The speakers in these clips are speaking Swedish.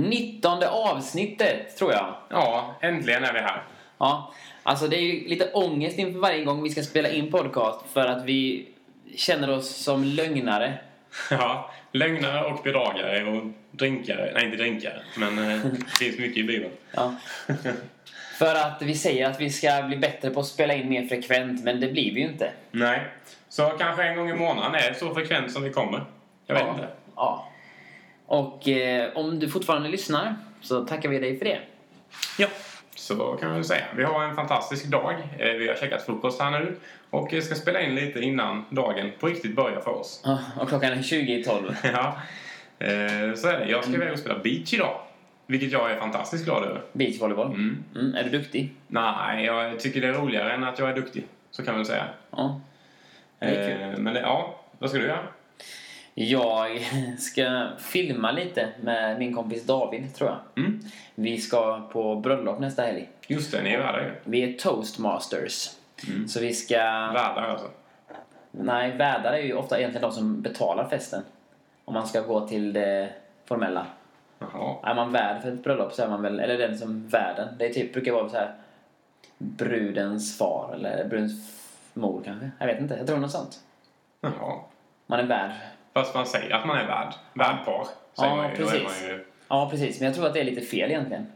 19 avsnittet, tror jag. Ja, äntligen är vi här. Ja, alltså det är ju lite ångest inför varje gång vi ska spela in podcast för att vi känner oss som lögnare. Ja, lögnare och bedragare och drinkare. Nej, inte drinkare, men eh, det finns mycket i Bibeln. Ja. För att vi säger att vi ska bli bättre på att spela in mer frekvent, men det blir vi ju inte. Nej, så kanske en gång i månaden är så frekvent som vi kommer. Jag vet ja. inte. Ja. Och eh, om du fortfarande lyssnar så tackar vi dig för det. Ja, så kan man väl säga. Vi har en fantastisk dag. Eh, Vi har käkat frukost här nu och eh, ska spela in lite innan dagen på riktigt börjar för oss. Ja, Och klockan är 20 i 12. Ja, eh, så är det. Jag ska iväg och spela beach idag. Vilket jag är fantastiskt glad över. Beachvolleyboll. Mm. Mm, är du duktig? Nej, jag tycker det är roligare än att jag är duktig. Så kan man säga. Ja. Det är kul. Eh, Men det, ja, vad ska du göra? Jag ska filma lite med min kompis David, tror jag. Mm. Vi ska på bröllop nästa helg. Just det, ni är värdar ju. Vi är toastmasters. Mm. Så vi ska... Värdar alltså. Nej, värdar är ju ofta egentligen de som betalar festen. Om man ska gå till det formella. Jaha. Är man värd för ett bröllop så är man väl, eller den som värden. Det är typ, brukar vara så här brudens far eller brudens mor kanske. Jag vet inte, jag tror något sånt. Jaha. Man är värd. Fast man säger att man är värd. Värdpar. Säger Ja, man ju. Precis. man ju... Ja, precis. Men jag tror att det är lite fel egentligen.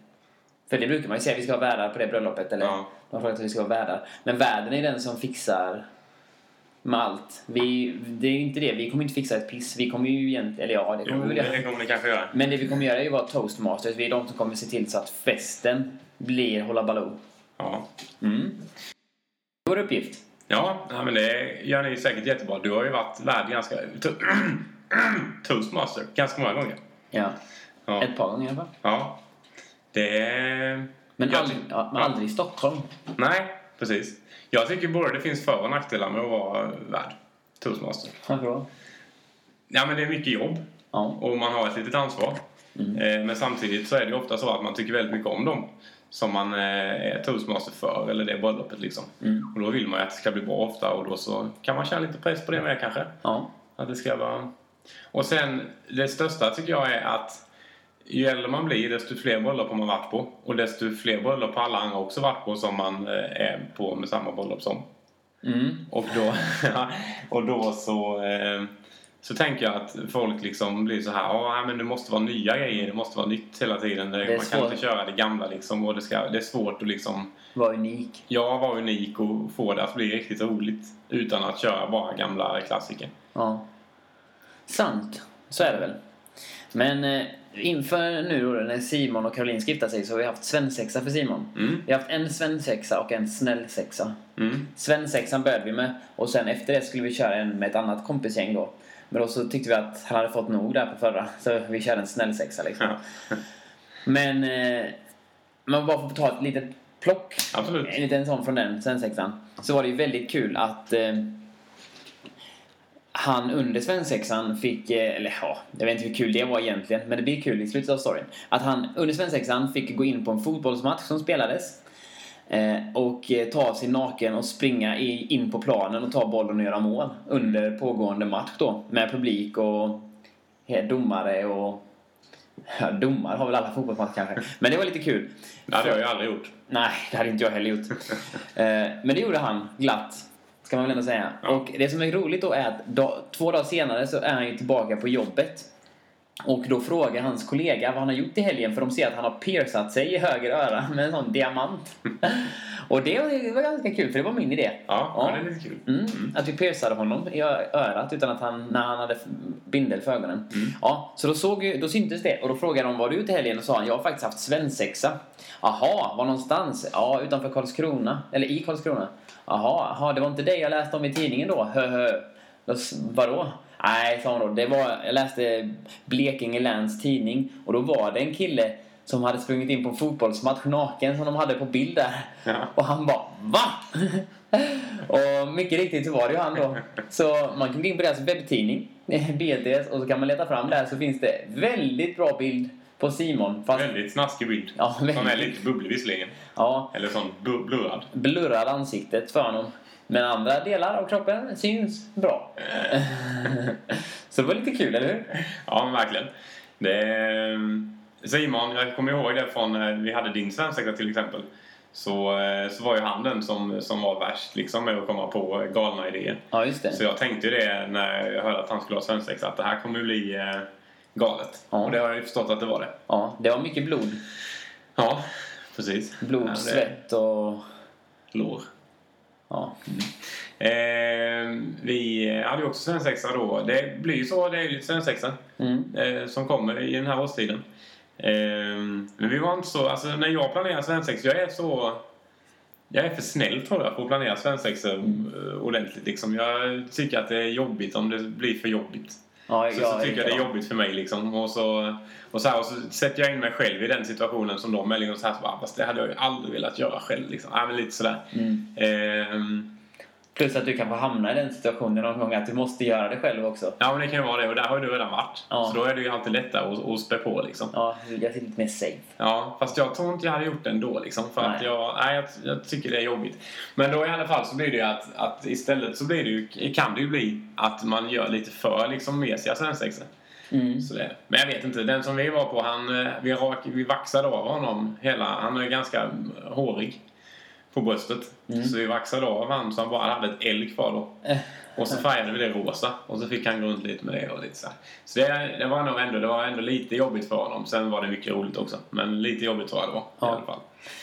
För det brukar man ju säga, vi ska vara värdar på det bröllopet. Eller Ja. de har frågat att vi ska vara värdar. Men värden är den som fixar med allt. Vi, det är ju inte det. Vi kommer inte fixa ett piss. Vi kommer ju egentligen, eller ja, det kommer Jo, vi väl göra. det kommer ni kanske göra. Men det vi kommer göra är ju att vara toastmasters. Vi är de som kommer se till så att festen blir Hålla Baloo. Ja. Mm. Vår uppgift. Ja, men det gör ni säkert jättebra. Du har ju varit värd ganska... Toastmaster ganska många gånger. Ja. Ja. Ett par gånger i alla fall. ja. Det är... Men, Jag aldrig, ja, men ja. aldrig i Stockholm. Nej, precis. Jag tycker både det finns för och nackdelar med att vara värd. Toastmaster. Varför då? Ja, men det är mycket jobb. Ja. Och man har ett litet ansvar. Mm. Eh, Men samtidigt så är det ofta så att man tycker väldigt mycket om dem som man eh, är toastmaster för, eller det bröllopet liksom. Mm. Och då vill man ju att det ska bli bra ofta och då så kan man känna lite press på det med kanske. Ja. Att det ska vara... Och sen, det största tycker jag är att ju äldre man blir desto fler bröllop har man varit på. Och desto fler bröllop har alla andra också varit på som man eh, är på med samma bröllop som. Mm. Och då, och då så, eh, så tänker jag att folk liksom blir så här, ja men det måste vara nya grejer, det måste vara nytt hela tiden. Det, man kan inte köra det gamla liksom och det, ska, det är svårt att liksom, Var unik. ja, vara unik och få det att bli riktigt roligt utan att köra bara gamla klassiker. Ja. Sant. Så är det väl. Men eh, inför nu då när Simon och Caroline ska gifta sig så har vi haft svensexa för Simon. Mm. Vi har haft en svensexa och en snällsexa. Mm. Svensexan började vi med och sen efter det skulle vi köra en med ett annat kompisgäng då. Men då så tyckte vi att han hade fått nog där på förra så vi körde en snällsexa liksom. Ja. Men eh, man bara får ta ett litet plock. Absolut. En liten sån från den svensexan. Så var det ju väldigt kul att eh, han under svensexan fick, eh, eller ja, jag vet inte hur kul det var egentligen, men det blir kul i slutet av storyn. Att han under svensexan fick gå in på en fotbollsmatch som spelades. Eh, och eh, ta sig naken och springa in på planen och ta bollen och göra mål under pågående match då. Med publik och domare och... Ja, domare har väl alla fotbollsmatcher kanske. Men det var lite kul. Det hade jag ju aldrig gjort. Nej, det hade inte jag heller gjort. Eh, Men det gjorde han glatt, ska man väl ändå säga. Ja. Och det som är roligt då är att två dagar senare så är han ju tillbaka på jobbet. Och då frågar hans kollega vad han har gjort i helgen för de ser att han har piercat sig i höger öra med en sån diamant. Och det var, det var ganska kul för det var min idé. Ja, Ja. det är lite kul. Mm, Att vi piercade honom i örat utan att han, när han hade bindel för ögonen. Ja, så då, såg, då syntes det och då frågade de vad du gjort i helgen och sa han jag har faktiskt haft svensexa. Jaha, var någonstans? Ja, utanför Karlskrona. Eller i Karlskrona. Jaha, jaha, det var inte det jag läste om i tidningen då? Hö, hö. Då s- Vadå? Nej, sa hon då. Det var, jag läste Blekinge Läns tidning och då var det en kille som hade sprungit in på en fotbollsmatch naken som de hade på bild där. Ja. Och han bara VA? och mycket riktigt så var det ju han då. Så man kan gå in på deras webbtidning, BTS, och så kan man leta fram där så finns det väldigt bra bild på Simon. Fast, Väldigt snaskig bild. Ja, väldigt. Som är lite bubblig visserligen. ja, Eller sån blurrad. blurrar ansiktet för honom. Men andra delar av kroppen syns bra. så det var lite kul, eller hur? Ja, verkligen. Det är, Simon, jag kommer ihåg det från när vi hade din svensexa till exempel. Så, eh, så var ju han den som, som var värst liksom, med att komma på galna idéer. Ja, just det. Så jag tänkte ju det när jag hörde att han skulle ha svensexa, att det här kommer ju bli eh, galet. Ja. Och det har jag ju förstått att det var det. Ja, det var mycket blod. Ja, precis. Blod, svett och... Lår. Ja. Eh, vi hade ju också svensexa då. Det blir ju så, det är ju lite svensexa Mm. eh, som kommer i den här årstiden. Eh, men vi var inte så, alltså när jag planerar svensexa, jag är så... Jag är för snäll tror jag för att planera svensexor eh, ordentligt liksom. Jag tycker att det är jobbigt om det blir för jobbigt. Ja, Så, så tycker jag det är jobbigt för mig liksom. Och så, och så, här, och så sätter jag in mig själv i den situationen som de är liksom så här, så bara, fast det hade jag ju aldrig velat göra själv liksom. Men lite sådär. Mm. Ehm, Plus att du kan få hamna i den situationen någon gång att du måste göra det själv också. Ja, men det kan ju vara det. Och där har ju du redan varit. Ja. Så då är det ju alltid lättare att, att spä på liksom. Ja, jag sitter lite mer safe. Ja, fast jag tror inte jag hade gjort det ändå liksom. För att Nej. jag, nej, jag, jag tycker det är jobbigt. Men då i alla fall så blir det ju att, att istället så blir det ju, kan det ju bli att man gör lite för liksom mesiga svensexor. Mm. Så det, men jag vet inte, den som vi var på, han, eh, vi, rak, vi vaxade av honom hela, han är ganska hårig på bröstet. Mm. Så vi vaxade av han så han bara hade ett L kvar då. Eh, Och så färgade vi det rosa och så fick han gå runt lite med det och lite så här. Så det, det var nog ändå, det var ändå lite jobbigt för honom. Sen var det mycket roligt också. Men lite jobbigt tror jag det var Ja. i alla fall.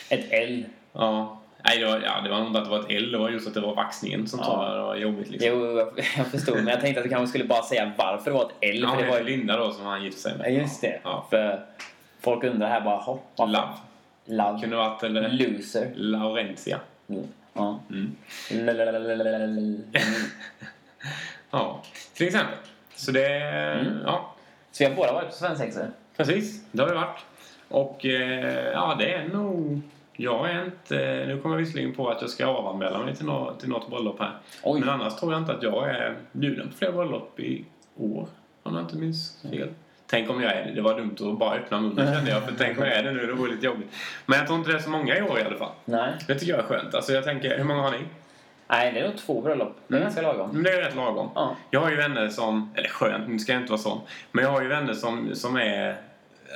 Ett L. Ja. Nej, det var, ja, det var nog inte att det var ett L, det var just att det var vaxningen som Ja. tror det var jobbigt liksom. Jo, jag- förstod. Men jag tänkte att du kanske skulle bara säga varför det var ett L. Ja, för det var ju Linda då som han gifte sig med. just det. Ja. För folk undrar här bara, hopp, varför? Love. Love. Kunde varit, eller Loser. Laurentia. Mm. Ja. Mm. Till exempel. Så det, Mm. ja, Så vi har båda varit på svensexor? precis. Det har vi varit. Och eh, ja, det är nog... Jag är inte... Nu kommer jag visserligen på att jag ska avanmäla mig till något, till något bröllop här. Oj. Men annars tror jag inte att jag är bjuden på fler bröllop i år. Om jag inte minns fel. Tänk om jag är det. Det var dumt att bara öppna munnen kände jag. För tänk om jag är det nu. Det vore lite jobbigt. Men jag tror inte det är så många i år i alla fall. Nej. Det tycker jag är skönt. Alltså jag tänker, hur många har ni? Nej, det är nog två bröllop. Det är Mm. ganska lagom. Men det är rätt lagom. Ja. Jag har ju vänner som, eller skönt, nu ska jag inte vara sån. Men jag har ju vänner som, som är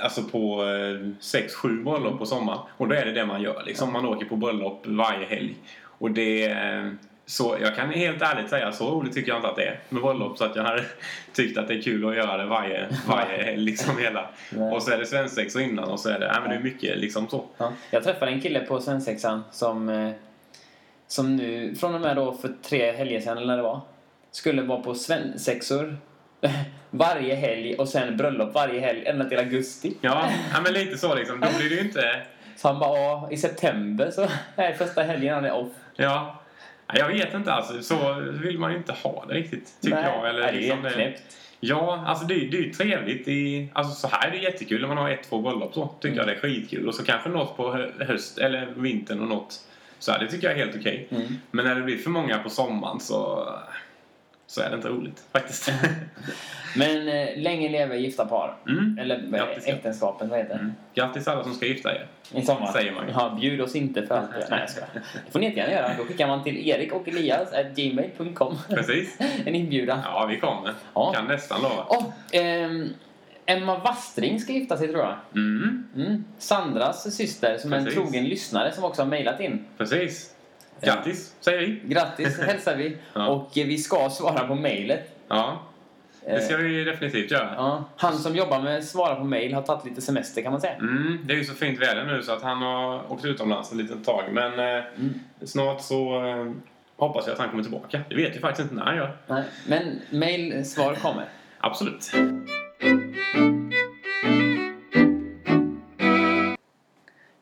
alltså på eh, sex, sju bröllop på sommaren. Och då är det det man gör. Liksom. Man åker på bröllop varje helg. Och det eh, så jag kan helt ärligt säga, så roligt tycker jag inte att det är med bröllop. Så att jag hade tyckt att det är kul att göra det varje, varje. Liksom hela. Nej. Och så är det svensexor innan och så är det, nej men det är mycket liksom så. Ja. Jag träffade en kille på svensexan som, eh, som nu, från och med då för tre helger sedan eller när det var, skulle vara på svensexor varje helg och sen bröllop varje helg ända till augusti. Ja, ja men lite så liksom. Då blir det ju inte... Så han bara, i september så är det första helgen han är off. Ja. Jag vet inte alltså. Så vill man ju inte ha det riktigt. Tycker Nej, jag. Eller nej, det är liksom ju knäppt. Ja, alltså det, det är ju trevligt. I, alltså så här är det jättekul när man har ett, två bröllop så. Tycker jag det är skitkul. Och så kanske något på hö- höst eller vintern och något. Så här, det tycker jag är helt okej. Mm. Men när det blir för många på sommaren så, så är det inte roligt faktiskt. Men eh, länge lever gifta par. Mm. Eller? Grattis, äktenskapen, vad heter det? Mm. Grattis alla som ska gifta er. I sommar. Säger man ju. Ja, bjud oss inte för allt det. Nej, jag skojar. Det får ni jättegärna göra. Då skickar man till Erik och Elias gmail.com Precis. en inbjudan. Ja, vi kommer. Ja. Kan nästan lova. Åh, ehm, Emma Wastring ska gifta sig tror jag. Mm. Mm. Sandras syster som är en Precis. trogen lyssnare som också har mejlat in. Precis. Grattis, säger vi. Grattis hälsar vi. Ja. Och eh, vi ska svara på mejlet. Ja, det ska vi definitivt göra. Ja, han som jobbar med svara på mejl har tagit lite semester kan man säga. Mm, det är ju så fint väder nu så att han har åkt utomlands ett litet tag. Men eh, Mm. snart så eh, hoppas jag att han kommer tillbaka. Det vet vi faktiskt inte när han gör. Nej, men mejlsvar kommer. Absolut.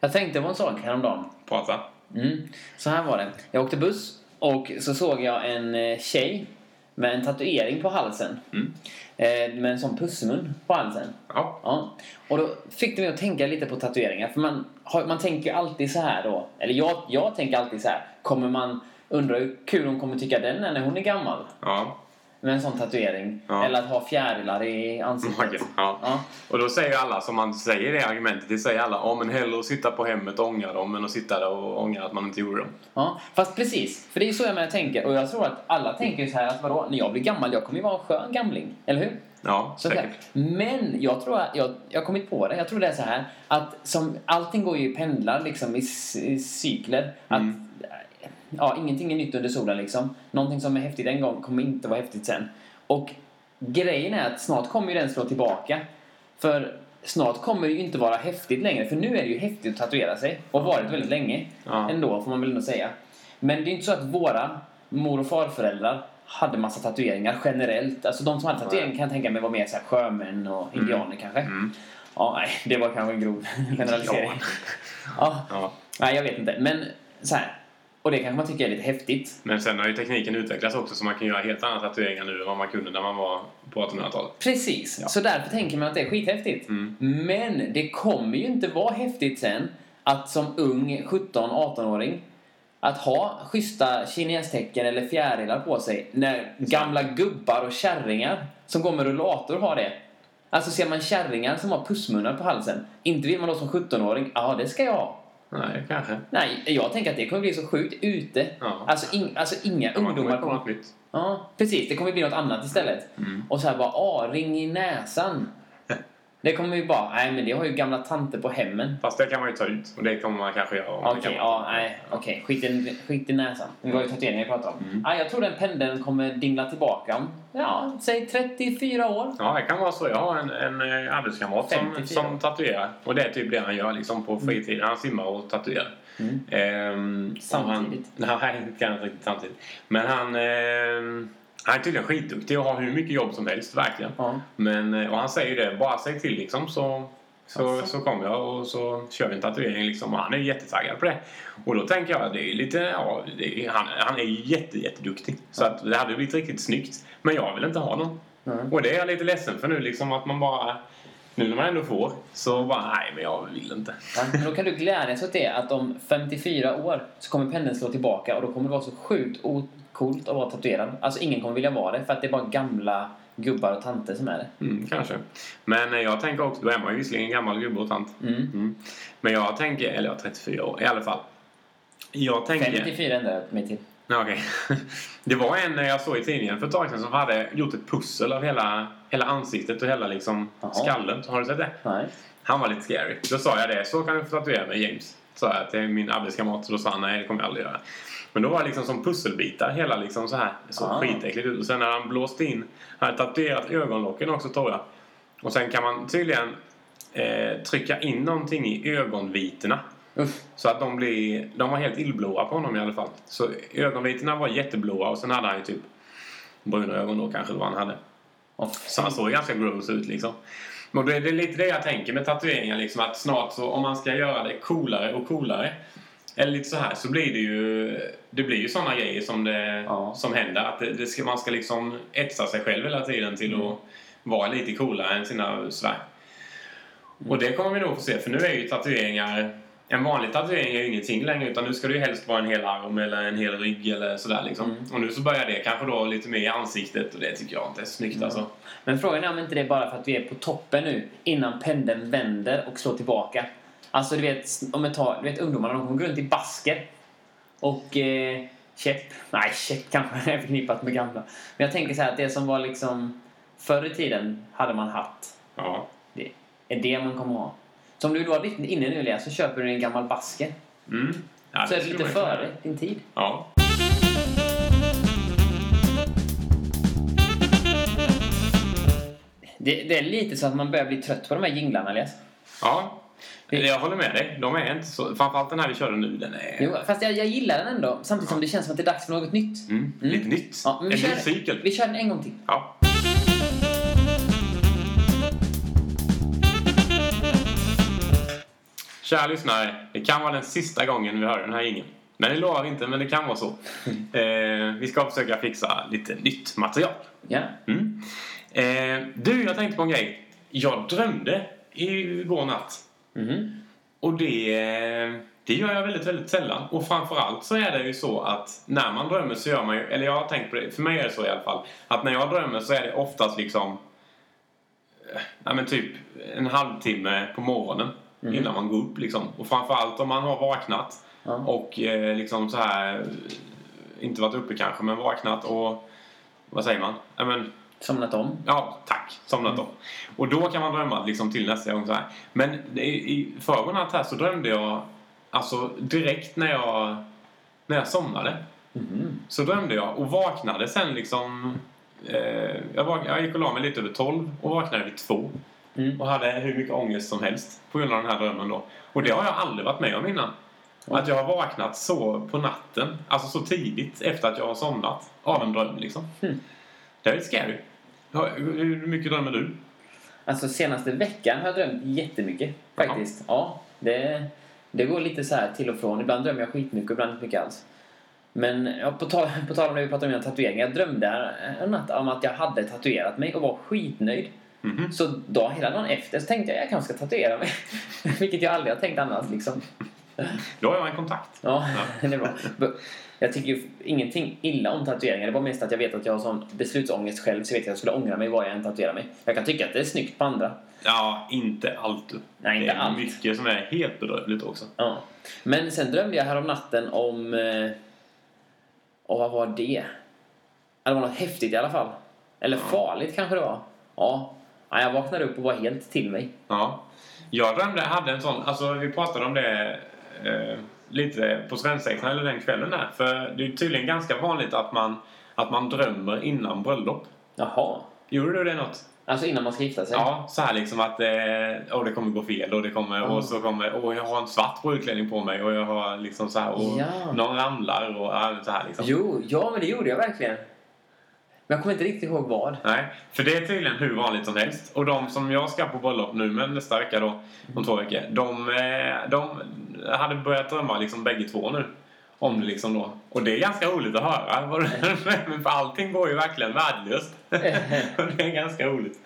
Jag tänkte på en sak häromdagen. Prata. Mm. Så här var det. Jag åkte buss och så såg jag en eh, tjej med en tatuering på halsen. Mm. Eh, med en sån pussmun på halsen. Ja. Ja. Och då fick det mig att tänka lite på tatueringar. För man, har, man tänker ju alltid så här då. Eller jag, jag tänker alltid så här. Kommer man undra hur kul hon kommer tycka den är när hon är gammal? ja. Med en sån tatuering. Ja. Eller att ha fjärilar i ansiktet. Magen. Ja. Ja. Och då säger alla, som man säger det argumentet, det säger alla, ja men hellre att sitta på hemmet och ångra dem än att sitta där och ångra att man inte gjorde dem. Ja, fast precis. För det är så jag med tänker. Och jag tror att alla tänker så här att vadå, när jag blir gammal, jag kommer ju vara en skön gamling. Eller hur? Ja, Så säkert. Men jag tror att, jag, jag har kommit på det, jag tror det är så här att som, allting går ju i pendlar liksom i, i cykler. Att, Mm. Ja, ingenting är nytt under solen liksom. Någonting som är häftigt en gång kommer inte vara häftigt sen. Och grejen är att snart kommer ju den slå tillbaka. För snart kommer det ju inte vara häftigt längre. För nu är det ju häftigt att tatuera sig. Och varit väldigt länge. Ja. Ändå, får man väl ändå säga. Men det är inte så att våra mor och farföräldrar hade massa tatueringar generellt. Alltså de som hade tatueringar kan jag tänka mig var mer så här sjömän och indianer kanske. Mm. Ja, nej, det var kanske en grov generalisering. Ja. Ja, Ja. nej, jag vet inte. Men så här. Och det kanske man tycker är lite häftigt. Men sen har ju tekniken utvecklats också så man kan göra helt andra tatueringar nu än vad man kunde när man var på 1800-talet. Precis, Ja. så därför tänker man att det är skithäftigt. Mm. Men det kommer ju inte vara häftigt sen att som ung 17-18-åring att ha schyssta kinestecken eller fjärilar på sig när gamla gubbar och kärringar som går med rullator har det. Alltså ser man kärringar som har pussmunnar på halsen, inte vill man då som 17-åring, ja det ska jag ha. Nej, kanske. Nej, jag tänker att det kommer bli så sjukt ute. Ja. Alltså, ing, alltså inga Ja, ungdomar kommer nytt. Ja, precis. Det kommer bli något annat istället. Mm. Och så här bara, ah, ring i näsan. Det kommer ju bara, nej men det har ju gamla tanter på hemmen. Fast det kan man ju ta ut och det kommer man kanske göra Okej, är ja, nej, okej. Skit, i, skit i näsan. Det var ju tatueringar jag pratade om. Mm. Ja, jag tror den pendeln kommer dingla tillbaka om, ja, säg 34 år. Ja, det kan vara så. Jag har en, en eh, arbetskamrat som, 54. som tatuerar. Och det är typ det han gör liksom på fritiden. Han simmar och tatuerar. Mm. Ehm, Samtidigt? Han, nej, inte riktigt samtidigt. Men han, ehm, han är tydligen skitduktig och har hur mycket jobb som helst, verkligen. Ja. Men, eh, och han säger ju det, bara säg till liksom så, så, Alltså. så kommer jag och så kör vi en tatuering liksom. Och han är jättetaggad på det. Och då tänker jag, det är lite, ja, är, han, han är jätte, jätteduktig. Så att det hade blivit riktigt snyggt. Men jag vill inte ha någon. Mm. Och det är jag lite ledsen för nu liksom att man bara, nu när man ändå får, så bara, nej men jag vill inte. Ja, då kan du glädjas åt det att om 54 år så kommer pendeln slå tillbaka och då kommer det vara så sjukt ocoolt att vara tatuerad. Alltså ingen kommer vilja vara det för att det är bara gamla gubbar och tanter som är det. Mm, kanske. Men eh, jag tänker också, då är man ju visserligen en gammal gubbe och tant. Mm. Mm. Men jag tänker, eller jag är 34 år i alla fall. Jag tänker... 54 ändrar jag mig till. Okej. Det var en eh, jag såg i tidningen för ett tag sedan som hade gjort ett pussel av hela, hela ansiktet och hela liksom skallen. Har du sett det? Nej. Han var lite scary. Då sa jag det. Så kan du få tatuera mig James. Sa jag till min arbetskamrat. Så då sa han nej det kommer jag aldrig göra. Men då var det liksom som pusselbitar hela liksom så här. Det såg Ah. skitäckligt ut. Och sen när han blåste in. Han hade tatuerat ögonlocken också tror jag. Och sen kan man tydligen eh, trycka in någonting i ögonvitorna. Uff. Så att de blir, de var helt illblåa på honom i alla fall. Så ögonvitorna var jätteblåa och sen hade han ju typ bruna ögon då kanske det var han hade. Åh, Så han såg ganska gross ut liksom. Och det är lite det jag tänker med tatueringar liksom att snart så om man ska göra det coolare och coolare eller lite så här så blir det ju det blir ju sådana grejer som, det, Ja. som händer. Att det, det ska, man ska liksom etsa sig själv hela tiden till Mm. att vara lite coolare än sina svär. Och det kommer vi nog få se för nu är ju tatueringar en vanlig tatuering är ju ingenting längre utan nu ska det ju helst vara en hel arm eller en hel rygg eller sådär liksom. Mm. Och nu så börjar det kanske då lite mer i ansiktet och det tycker jag inte är så snyggt Mm. alltså. Men frågan är om inte det är bara för att vi är på toppen nu innan pendeln vänder och slår tillbaka. Alltså du vet, om ett tag, du vet ungdomarna de kommer gå runt i basker. Och eh, käpp. Nej, käpp kanske är förknippat med gamla. Men jag tänker så här att det som var liksom förr i tiden hade man hatt. Ja. Det är det man kommer ha. Så om du då var riktigt inne nu Elias så köper du en gammal basker. Mm. Ja, Så är det lite före din tid. Ja. Det, det är lite så att man börjar bli trött på de här jinglarna Elias. Ja. Jag håller med dig. De är inte så... Framförallt den här vi körde nu, den är... Jo, fast jag, jag gillar den ändå. Samtidigt som det känns som att det är dags för något nytt. Mm. Lite nytt. Ja, men en vi, ny kör, cykel. vi kör den en gång till. Ja. Kära lyssnare, det kan vara den sista gången vi hör den här ingen. Men det lovar inte, men det kan vara så. Eh, vi ska försöka fixa lite nytt material. Ja. Mm. Eh, du, jag tänkte på en grej. Jag drömde igår natt. Mhm. och det, det gör jag väldigt, väldigt sällan. Och framförallt så är det ju så att när man drömmer så gör man ju, eller jag har tänkt på det, för mig är det så i alla fall, att när jag drömmer så är det oftast liksom, eh, nej men typ en halvtimme på morgonen Mm. innan man går upp liksom. Och framförallt om man har vaknat Ja. och eh, liksom så här inte varit uppe kanske, men vaknat och vad säger man? Ja, men, Somnat om. Ja, tack. Somnat om. Och då kan man drömma liksom till nästa gång så här. Men i, i förrgår natt här så drömde jag, alltså direkt när jag, när jag somnade, Mhm. så drömde jag och vaknade sen liksom, eh, jag, vak- jag gick och la mig lite över tolv och vaknade vid två. Mm. Och hade hur mycket ångest som helst på grund av den här drömmen då. Och det har jag aldrig varit med om innan. Att jag har vaknat så på natten, alltså så tidigt efter att jag har somnat, av en dröm liksom. Mm. Det är lite scary. Hur mycket drömmer du? Alltså senaste veckan har jag drömt jättemycket faktiskt. Ja, det, det går lite så här till och från. Ibland drömmer jag skitmycket, ibland inte mycket alls. Men ja, på, tal, på tal om det vi pratade om mina tatueringar. Jag drömde en natt om att jag hade tatuerat mig och var skitnöjd. Mhm. Så dag, hela dagen efter så tänkte jag jag kanske ska tatuera mig. Vilket jag aldrig har tänkt annars liksom. Då har jag en kontakt. Ja, det är bra. Jag tycker ju ingenting illa om tatueringar. Det var mest att jag vet att jag har sån beslutsångest själv så jag vet att jag skulle ångra mig vad jag än tatuerar mig. Jag kan tycka att det är snyggt på andra. Ja, inte allt. Nej, inte det är allt. mycket som är helt bedrövligt också. Ja. Men sen drömde jag härom natten om... eh, Och vad var det? Ja, Det var något häftigt i alla fall. Eller farligt kanske det var. Ja. Ja jag vaknade upp och var helt till mig. Ja. Jag drömde, hade en sån, alltså vi pratade om det eh, lite på svensexan eller den kvällen där. För det är tydligen ganska vanligt att man, att man drömmer innan bröllop. Jaha. Gjorde du det något? Alltså innan man ska gifta sig? Ja, så här liksom att eh, åh, det kommer gå fel och det kommer, Mm. och så kommer, åh, jag har en svart brudklänning på mig och jag har liksom så här, och Ja. någon ramlar och ja, så här liksom. Jo, ja men det gjorde jag verkligen. Men jag kommer inte riktigt ihåg vad. Nej, för det är tydligen hur vanligt som helst. Och de som jag ska på bröllop nu med nästa vecka då, om två veckor, de, eh, de hade börjat drömma liksom bägge två nu. Om det liksom då. Och det är ganska roligt att höra. Men för allting går ju verkligen värdelöst. Och det är ganska roligt.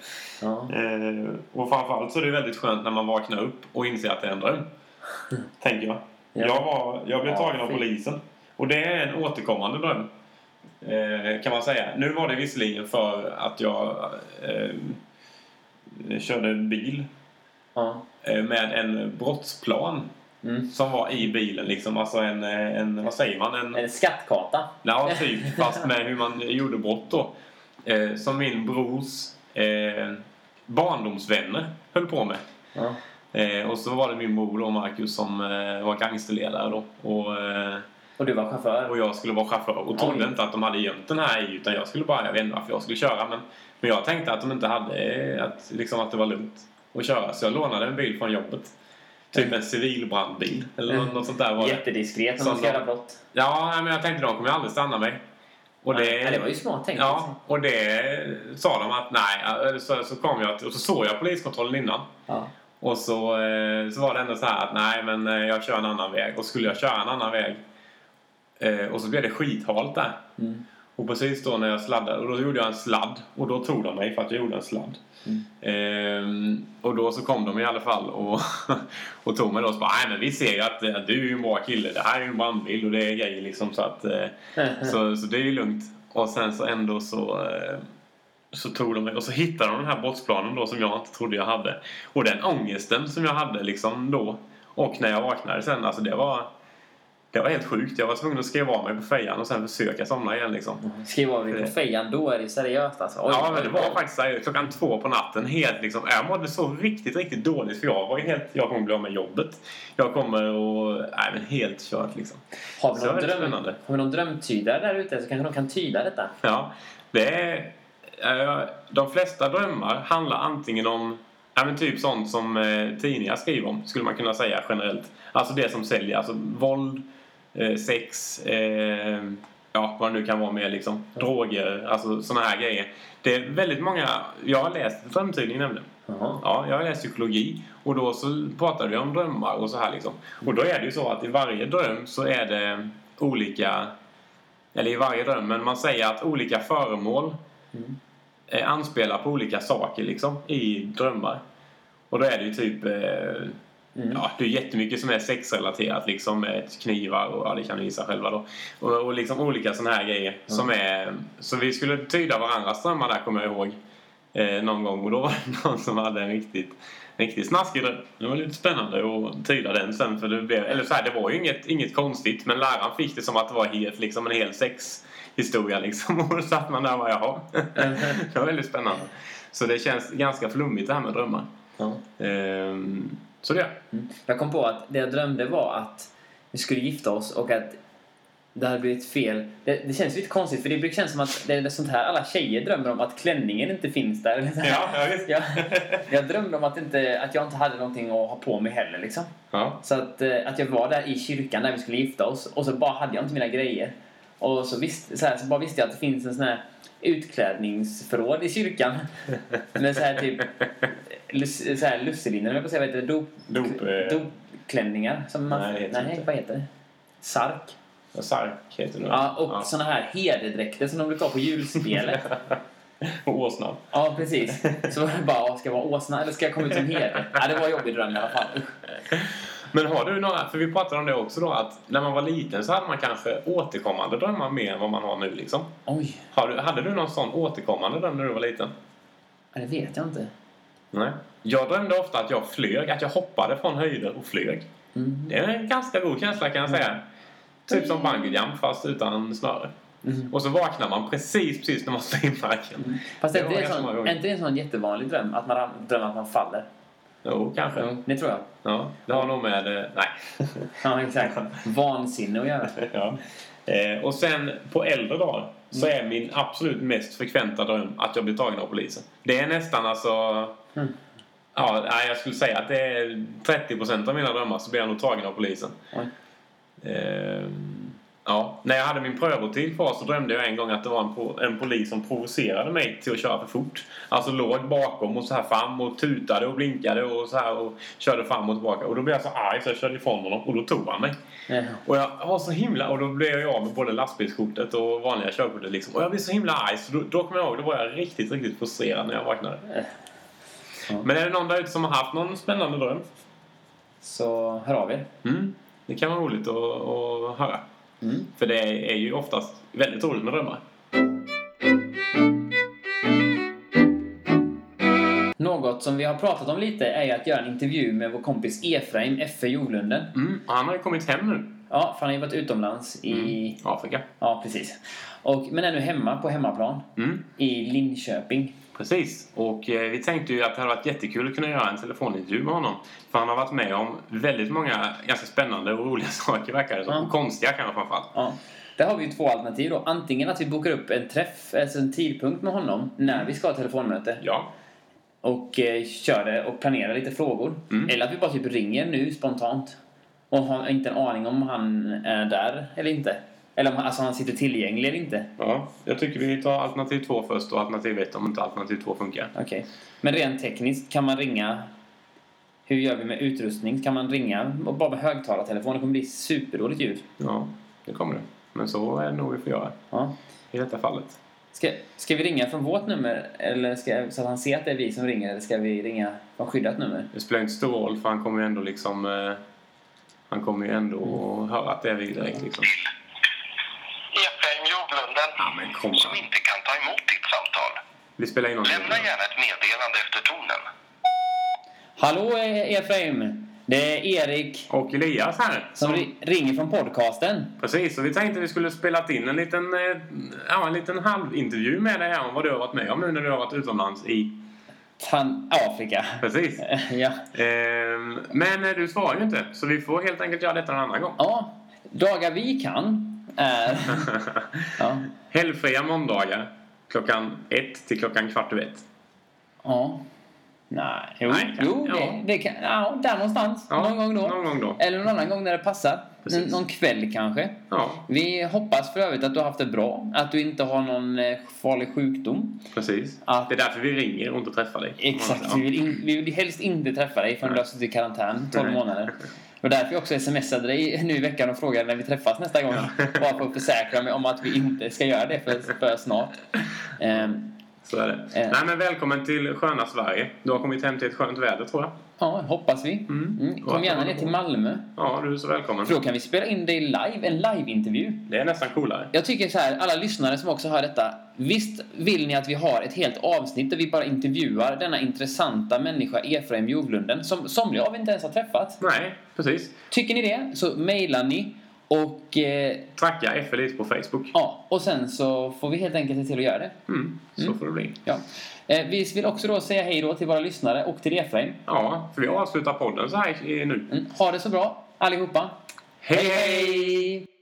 Ja. Eh, och framförallt så är det väldigt skönt när man vaknar upp och inser att det är en dröm. Tänker jag. Ja. Jag, var, jag blev Ja, tagen av polisen. Och det är en återkommande dröm. Eh, kan man säga. Nu var det visserligen för att jag eh, körde en bil ja. eh, med en brottsplan Mm. som var i bilen. Liksom. Alltså en, eh, en, vad säger man? En, En skattkarta. Ja, typ. Fast med hur man gjorde brott då. Eh, som min brors eh, barndomsvänner höll på med. Ja. Eh, och så var det min bror då, Marcus, som var gangsterledare då. Och, Och du var chaufför. och jag skulle vara chaufför. Och trodde Oj. inte att de hade gömt den här i, utan jag skulle bara, jag vet inte varför jag skulle köra. Men, men jag tänkte att de inte hade, eh, att, liksom att det var lugnt att köra. Så jag lånade en bil från jobbet. Typ en civilbrandbil. Eller något, något sånt där var. Jättediskret Som man ska göra brott. Ja, men jag tänkte de kommer aldrig stanna mig. Och det, Ja, det var ju smart tänkt. Ja, och det sa de att nej. Så, så kom jag och så såg jag poliskontrollen innan. Ja. Och så, eh, så var det ändå så här att nej men eh, jag kör en annan väg. Och skulle jag köra en annan väg eh, och så blev det skithalt där. Mm. Och precis då när jag sladdade, och då gjorde jag en sladd. Och då tog de mig för att jag gjorde en sladd. Mm. Ehm, och då så kom de i alla fall och, och tog mig då och så bara, nej men vi ser ju att eh, du är en bra kille. Det här är ju en brandbil och det är grejer liksom så att eh, så, så det är ju lugnt. Och sen så ändå så, eh, så tog de mig och så hittade de den här brottsplanen då som jag inte trodde jag hade. Och den ångesten som jag hade liksom då och när jag vaknade sen, alltså det var det var helt sjukt. Jag var tvungen att skriva av mig på fejan och sen försöka somna igen liksom. Skriv av dig på fejan, då är det seriöst alltså. Oj, Ja, men det var faktiskt seriöst. Klockan två på natten. Helt liksom, jag mådde så riktigt, riktigt dåligt för jag var helt... Jag kommer bli av med jobbet. Jag kommer och... Nej, men helt kört liksom. Har vi, någon dröm, spännande. har vi någon drömtydare där ute så kanske de kan tyda detta? Ja, det är... eh, De flesta drömmar handlar antingen om Ja, men typ sånt som eh, tidningar skriver om, skulle man kunna säga generellt. Alltså det som säljer, alltså våld, eh, sex, eh, ja vad det nu kan vara mer liksom. Droger, alltså såna här grejer. Det är väldigt många, jag har läst drömtydning nämligen. Jaha. Ja, jag har läst psykologi och då så pratade vi om drömmar och så här liksom. Och då är det ju så att i varje dröm så är det olika, eller i varje dröm, men man säger att olika föremål Mm. anspelar på olika saker liksom i drömmar. Och då är det ju typ, eh, Ja, det är jättemycket som är sexrelaterat liksom med knivar och ja, det kan ni gissa själva då. Och, och liksom olika sådana här grejer som är... Så vi skulle tyda varandras drömmar där kommer jag ihåg. Eh, någon gång och då var det någon som hade en riktigt, riktigt snaskig dröm. Det var lite spännande att tyda den sen för det blev... Eller så här, det var ju inget, inget konstigt men läraren fick det som att det var helt, liksom en hel sexhistoria liksom. Och då satt man där och bara jaha. det var väldigt spännande. Så det känns ganska flummigt det här med drömmar. Ja. Ehm, så det. Mm. Jag kom på att det jag drömde var att vi skulle gifta oss och att det hade blivit fel. Det, det känns lite konstigt för det brukar kännas som att det är sånt här alla tjejer drömmer om att klänningen inte finns där. Eller så. Ja, ja, visst. jag, jag drömde om att, inte, att jag inte hade någonting att ha på mig heller liksom. Ja. Så att, eh, att jag var där i kyrkan där vi skulle gifta oss och så bara hade jag inte mina grejer. Och så, visst, så, här, så bara visste jag att det finns en sån här utklädningsförråd i kyrkan. Med så här typ lus, så här lusselinnor, jag på säga, vad heter det? Dop, Dop, eh. dopklänningar. Som man, Nej, nej inte. vad heter det? Sark. Sark heter det. Ja, och såna här hederdräkter som de brukar ha på julspelet. Och åsnan. ja, precis. Så var det bara, ja, ska jag vara åsna eller ska jag komma ut som heder? Ja, det var en jobbig dröm i alla fall. Men har du några, för vi pratade om det också då, att när man var liten så hade man kanske återkommande drömmar mer än vad man har nu liksom. Oj, Har du, hade du någon sån återkommande dröm när du var liten? ja, det vet jag inte. Nej. Jag drömde ofta att jag flög, att jag hoppade från höjder och flög. Mm. Det är en ganska god känsla kan jag säga. Typ som bungee jump fast utan snöre. Mm. Och så vaknar man precis, precis när man står i marken. Fast Det är inte det en sån, gånger. är inte det en sån jättevanlig dröm? Att man drömmer att man faller? Jo, kanske. Jo, det tror jag. Ja, det har nog med... eh, Nej. Ja, exakt. Vansinne att göra. ja. eh, och sen på äldre dagar så är min absolut mest frekventa dröm att jag blir tagen av polisen. Det är nästan alltså... Mm. Ja, nej, jag skulle säga att det är 30% av mina drömmar så blir jag nog tagen av polisen. Ehm, ja, när jag hade min prövotid kvar så drömde jag en gång att det var en, po- en polis som provocerade mig till att köra för fort. Alltså låg bakom och så här fram och tutade och blinkade och så här och körde fram och tillbaka. Och då blev jag så arg så jag körde ifrån honom och då tog han mig. Ja. Och jag var så himla... Och då blev jag av med både lastbilskortet och vanliga körkortet liksom. Och jag blev så himla arg så då, då kommer jag ihåg, då var jag riktigt, riktigt frustrerad när jag vaknade. Ja. Men är det någon där ute som har haft någon spännande dröm? Så hör av er. Mm. Det kan vara roligt att, att höra. Mm. För det är ju oftast väldigt roligt med drömmar. Något som vi har pratat om lite är att göra en intervju med vår kompis Efraim F. Jordlunden. Mm. Han har ju kommit hem nu. Ja, för han har ju varit utomlands i... Afrika. Ja, precis. Och, men är nu hemma på hemmaplan Mm. i Linköping. Precis. Och eh, vi tänkte ju att det hade varit jättekul att kunna göra en telefonintervju med honom. För han har varit med om väldigt många ganska spännande och roliga saker verkar det som. Ja. Konstiga kanske framförallt. Ja. Där har vi ju två alternativ då. Antingen att vi bokar upp en träff, alltså en tidpunkt med honom när vi ska ha telefonmöte Ja. och eh, kör det och planerar lite frågor. Mm. Eller att vi bara typ ringer nu spontant och har inte en aning om han är där eller inte. Eller om han, alltså, han sitter tillgänglig eller inte. ja. Jag tycker vi tar alternativ två först och alternativ ett om inte alternativ två funkar. Okej. Men rent tekniskt, kan man ringa... Hur gör vi med utrustning? Kan man ringa och bara med högtalartelefon? Det kommer bli superdåligt ljud. Ja, det kommer det. Men så är det nog vi får göra Ja. i detta fallet. Ska, ska vi ringa från vårt nummer eller ska, så att han ser att det är vi som ringer eller ska vi ringa från skyddat nummer? Det spelar inte stor roll för han kommer ju ändå liksom... Eh, han kommer ju ändå att höra att det är vi direkt liksom. Efraim Jordlunden Ja, men kom som inte kan ta emot ditt samtal. Vi spelar in. Lämna gärna ett meddelande efter tonen. Hallå E- Efraim! Det är Erik Och Elias här. som ri- ringer från podcasten. Precis, och vi tänkte vi skulle spela in en liten, eh, ja, en liten halvintervju med dig här om vad du har varit med om nu när du har varit utomlands i... Tan- Afrika. Precis. ja. Ehm, men eh, du svarar ju inte, så vi får helt enkelt göra detta en annan gång. ja, dagar vi kan. ja. Helgfria måndagar klockan ett till klockan kvart över ett. ja. Nej, jo, Nej, kan- jo ja. det, det kan... Ja, där någonstans. Ja, någon gång då. någon gång då. Eller någon annan gång när det passar. Precis. Någon kväll kanske. Ja, Vi hoppas för övrigt att du har haft det bra. Att du inte har någon eh, farlig sjukdom. precis. Att- Det är därför vi ringer och inte träffar dig. Exakt. Vi, vill in, vi vill helst inte träffa dig förrän du har suttit i karantän 12 Nej. månader. Och därför jag också smsade dig nu i veckan och frågade när vi träffas nästa gång. Bara för att försäkra mig om att vi inte ska göra det för, för snart. Ehm, Så är det. Eh. Nej, men välkommen till sköna Sverige. Du har kommit hem till ett skönt väder tror jag. Ja, hoppas vi. Mm. Kom gärna ner till Malmö. Ja, du är så välkommen. För då kan vi spela in dig live, en live-intervju. Det är nästan coolare. Jag tycker så här, alla lyssnare som också hör detta. Visst vill ni att vi har ett helt avsnitt där vi bara intervjuar denna intressanta människa Efraim Jovlunden som somliga av er inte ens har träffat? Nej, precis. Tycker ni det så mejlar ni och eh, Tracka FLIS på Facebook. ja, och sen så får vi helt enkelt se till att göra det. Mm, så får det bli. Ja. Eh, vi vill också då säga hej då till våra lyssnare och till Efraim. Ja, för vi avslutar podden så här nu. Mm. Ha det så bra allihopa. hej! hej!